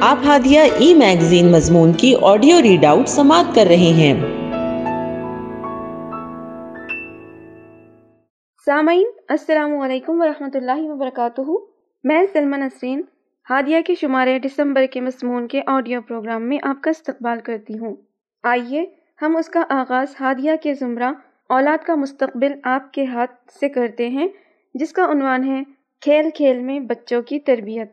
آپ ہادیہ ای میگزین مضمون کی آڈیو ریڈ آؤٹ سماعت کر رہے ہیں۔ سامعین، السلام علیکم ورحمۃ اللہ وبرکاتہ۔ میں سلمہ نسرین، ہادیہ کے شمارے دسمبر کے مضمون کے آڈیو پروگرام میں آپ کا استقبال کرتی ہوں۔ آئیے، ہم اس کا آغاز ہادیہ کے زمرہ اولاد کا مستقبل آپ کے ہاتھ سے کرتے ہیں، جس کا عنوان ہے کھیل کھیل میں بچوں کی تربیت۔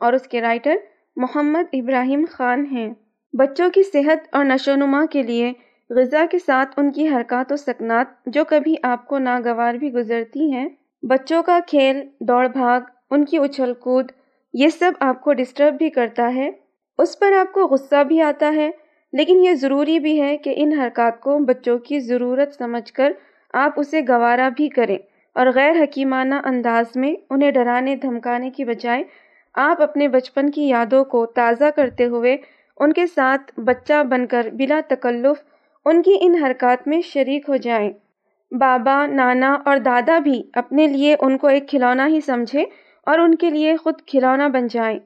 اور اس کے رائٹر محمد ابراہیم خان ہیں۔ بچوں کی صحت اور نشو و نما کے لیے غذا کے ساتھ ان کی حرکات و سکنات جو کبھی آپ کو ناگوار بھی گزرتی ہیں، بچوں کا کھیل، دوڑ بھاگ، ان کی اچھل کود، یہ سب آپ کو ڈسٹرب بھی کرتا ہے۔ اس پر آپ کو غصہ بھی آتا ہے، لیکن یہ ضروری بھی ہے کہ ان حرکات کو بچوں کی ضرورت سمجھ کر آپ اسے گوارا بھی کریں اور غیر حکیمانہ انداز میں انہیں ڈرانے، دھمکانے کی بجائے آپ اپنے بچپن کی یادوں کو تازہ کرتے ہوئے ان کے ساتھ بچہ بن کر بلا تکلف ان کی ان حرکات میں شریک ہو جائیں۔ بابا، نانا اور دادا بھی اپنے لیے ان کو ایک کھلونا ہی سمجھے اور ان کے لیے خود کھلونا بن جائیں۔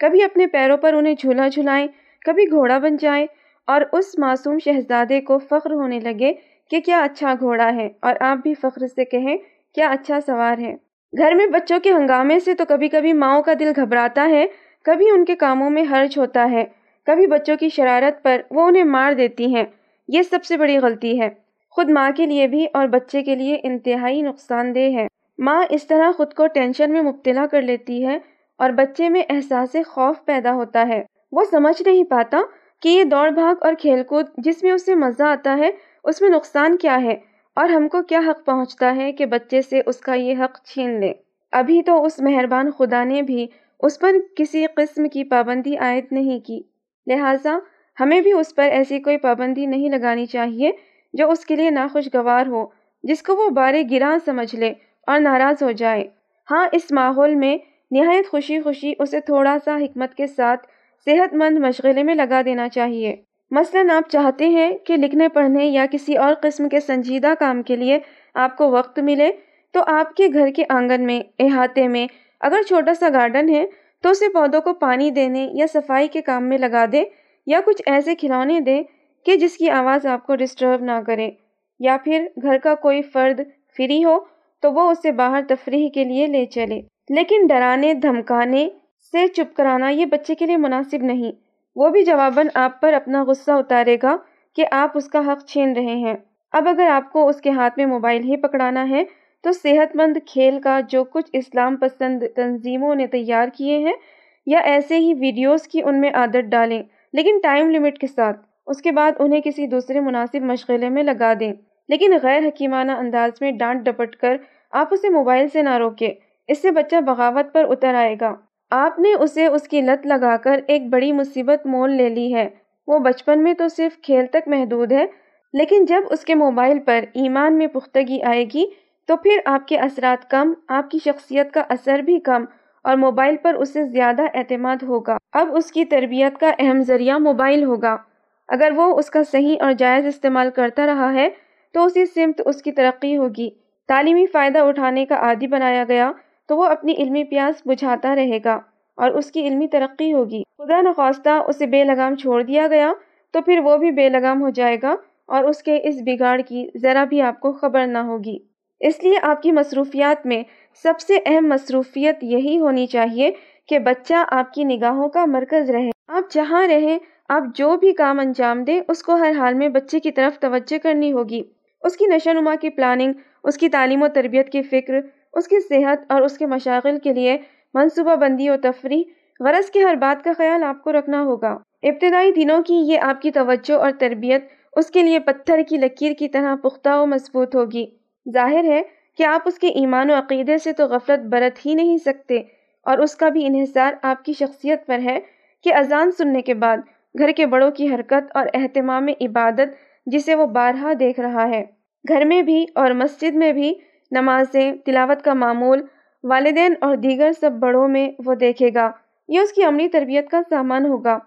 کبھی اپنے پیروں پر انہیں جھولا جھلائیں، کبھی گھوڑا بن جائیں اور اس معصوم شہزادے کو فخر ہونے لگے کہ کیا اچھا گھوڑا ہے اور آپ بھی فخر سے کہیں کیا اچھا سوار ہے گھر میں بچوں کے ہنگامے سے تو کبھی کبھی ماؤں کا دل گھبراتا ہے، کبھی ان کے کاموں میں حرج ہوتا ہے، کبھی بچوں کی شرارت پر وہ انہیں مار دیتی ہیں۔ یہ سب سے بڑی غلطی ہے۔ خود ماں کے لیے بھی اور بچے کے لیے انتہائی نقصان دہ ہے۔ ماں اس طرح خود کو ٹینشن میں مبتلا کر لیتی ہے اور بچے میں احساس خوف پیدا ہوتا ہے۔ وہ سمجھ نہیں پاتا کہ یہ دوڑ بھاگ اور کھیل کود جس میں اسے مزہ آتا ہے، اس میں نقصان کیا ہے۔ اور ہم کو کیا حق پہنچتا ہے کہ بچے سے اس کا یہ حق چھین لے؟ ابھی تو اس مہربان خدا نے بھی اس پر کسی قسم کی پابندی عائد نہیں کی۔ لہٰذا ہمیں بھی اس پر ایسی کوئی پابندی نہیں لگانی چاہیے جو اس کے لیے ناخوشگوار ہو، جس کو وہ بارے گراں سمجھ لے اور ناراض ہو جائے۔ ہاں اس ماحول میں نہایت خوشی خوشی اسے تھوڑا سا حکمت کے ساتھ صحت مند مشغلے میں لگا دینا چاہیے۔ مثلاً آپ چاہتے ہیں کہ لکھنے پڑھنے یا کسی اور قسم کے سنجیدہ کام کے لیے آپ کو وقت ملے، تو آپ کے گھر کے آنگن میں، احاطے میں، اگر چھوٹا سا گارڈن ہے تو اسے پودوں کو پانی دینے یا صفائی کے کام میں لگا دے یا کچھ ایسے کھلونے دے کہ جس کی آواز آپ کو ڈسٹرب نہ کرے۔ یا پھر گھر کا کوئی فرد فری ہو تو وہ اسے باہر تفریح کے لیے لے چلے۔ لیکن ڈرانے، دھمکانے سے چپ کرانا یہ بچے کے لیے مناسب نہیں۔ وہ بھی جواباً آپ پر اپنا غصہ اتارے گا کہ آپ اس کا حق چھین رہے ہیں۔ اب اگر آپ کو اس کے ہاتھ میں موبائل ہی پکڑانا ہے، تو صحت مند کھیل کا جو کچھ اسلام پسند تنظیموں نے تیار کیے ہیں، یا ایسے ہی ویڈیوز کی ان میں عادت ڈالیں، لیکن ٹائم لمٹ کے ساتھ۔ اس کے بعد انہیں کسی دوسرے مناسب مشغلے میں لگا دیں۔ لیکن غیر حکیمانہ انداز میں ڈانٹ ڈپٹ کر آپ اسے موبائل سے نہ روکے اس سے بچہ بغاوت پر اتر آئے گا۔ آپ نے اسے اس کی لت لگا کر ایک بڑی مصیبت مول لے لی ہے۔ وہ بچپن میں تو صرف کھیل تک محدود ہے، لیکن جب اس کے موبائل پر ایمان میں پختگی آئے گی، تو پھر آپ کے اثرات کم، آپ کی شخصیت کا اثر بھی کم اور موبائل پر اسے زیادہ اعتماد ہوگا۔ اب اس کی تربیت کا اہم ذریعہ موبائل ہوگا۔ اگر وہ اس کا صحیح اور جائز استعمال کرتا رہا ہے، تو اسی سمت اس کی ترقی ہوگی۔ تعلیمی فائدہ اٹھانے کا عادی بنایا گیا۔ تو وہ اپنی علمی پیاس بجھاتا رہے گا اور اس کی علمی ترقی ہوگی۔ خدا نخواستہ اسے بے لگام چھوڑ دیا گیا تو پھر وہ بھی بے لگام ہو جائے گا اور اس کے اس بگاڑ کی ذرا بھی آپ کو خبر نہ ہوگی۔ اس لیے آپ کی مصروفیات میں سب سے اہم مصروفیت یہی ہونی چاہیے کہ بچہ آپ کی نگاہوں کا مرکز رہے۔ آپ جہاں رہیں، آپ جو بھی کام انجام دیں، اس کو ہر حال میں بچے کی طرف توجہ کرنی ہوگی۔ اس کی نشو نما کی پلاننگ اس کی تعلیم و تربیت کی فکر اس کی صحت اور اس کے مشاغل کے لیے منصوبہ بندی و تفریح، غرض کی ہر بات کا خیال آپ کو رکھنا ہوگا۔ ابتدائی دنوں کی یہ آپ کی توجہ اور تربیت اس کے لیے پتھر کی لکیر کی طرح پختہ و مضبوط ہوگی۔ ظاہر ہے کہ آپ اس کے ایمان و عقیدے سے تو غفلت برت ہی نہیں سکتے اور اس کا بھی انحصار آپ کی شخصیت پر ہے کہ اذان سننے کے بعد گھر کے بڑوں کی حرکت اور اہتمام عبادت جسے وہ بارہا دیکھ رہا ہے۔ گھر میں بھی اور مسجد میں بھی نمازیں، تلاوت کا معمول، والدین اور دیگر سب بڑوں میں وہ دیکھے گا۔ یہ اس کی عملی تربیت کا سامان ہوگا۔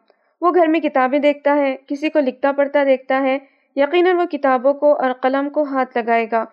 وہ گھر میں کتابیں دیکھتا ہے، کسی کو لکھتا پڑھتا دیکھتا ہے، یقیناً وہ کتابوں کو اور قلم کو ہاتھ لگائے گا۔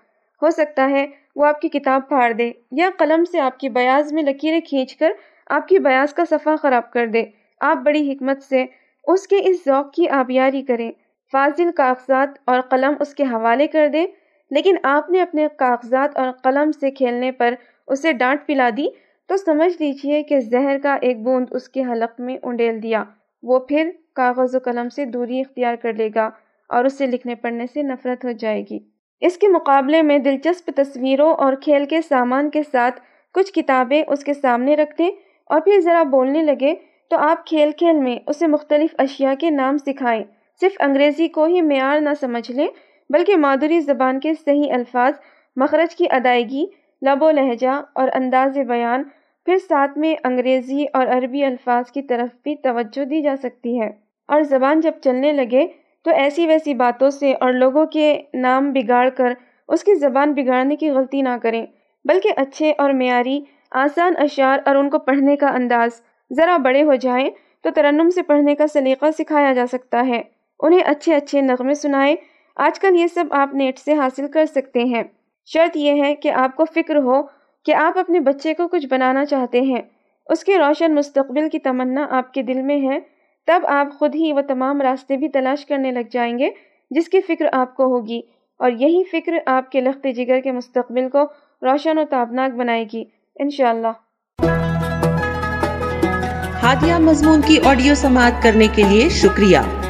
ہو سکتا ہے وہ آپ کی کتاب پھاڑ دے یا قلم سے آپ کی بیاض میں لکیریں کھینچ کر آپ کی بیاض کا صفحہ خراب کر دے۔ آپ بڑی حکمت سے اس کے اس ذوق کی آبیاری کریں۔ فاضل کاغذات اور قلم اس کے حوالے کر دیں۔ لیکن آپ نے اپنے کاغذات اور قلم سے کھیلنے پر اسے ڈانٹ پلا دی، تو سمجھ لیجیے کہ زہر کا ایک بوند اس کے حلق میں انڈیل دیا۔ وہ پھر کاغذ و قلم سے دوری اختیار کر لے گا اور اسے لکھنے پڑھنے سے نفرت ہو جائے گی۔ اس کے مقابلے میں دلچسپ تصویروں اور کھیل کے سامان کے ساتھ کچھ کتابیں اس کے سامنے رکھ دیں اور پھر ذرا بولنے لگے، تو آپ کھیل کھیل میں اسے مختلف اشیاء کے نام سکھائیں۔ صرف انگریزی کو ہی معیار نہ سمجھ لیں۔ بلکہ مادری زبان کے صحیح الفاظ، مخرج کی ادائیگی، لب و لہجہ اور انداز بیان، پھر ساتھ میں انگریزی اور عربی الفاظ کی طرف بھی توجہ دی جا سکتی ہے۔ اور زبان جب چلنے لگے تو ایسی ویسی باتوں سے اور لوگوں کے نام بگاڑ کر اس کی زبان بگاڑنے کی غلطی نہ کریں، بلکہ اچھے اور معیاری، آسان اشعار اور ان کو پڑھنے کا انداز ذرا بڑے ہو جائیں تو ترنم سے پڑھنے کا سلیقہ سکھایا جا سکتا ہے۔ انہیں اچھے اچھے نغمے سنائیں آج کل یہ سب آپ نیٹ سے حاصل کر سکتے ہیں۔ شرط یہ ہے کہ آپ کو فکر ہو کہ آپ اپنے بچے کو کچھ بنانا چاہتے ہیں۔ اس کے روشن مستقبل کی تمنا آپ کے دل میں ہے۔ تب آپ خود ہی وہ تمام راستے بھی تلاش کرنے لگ جائیں گے جس کی فکر آپ کو ہوگی۔ اور یہی فکر آپ کے لخت جگر کے مستقبل کو روشن و تابناک بنائے گی۔ انشاءاللہ۔ ہادیہ مضمون کی آڈیو سماعت کرنے کے لیے شکریہ۔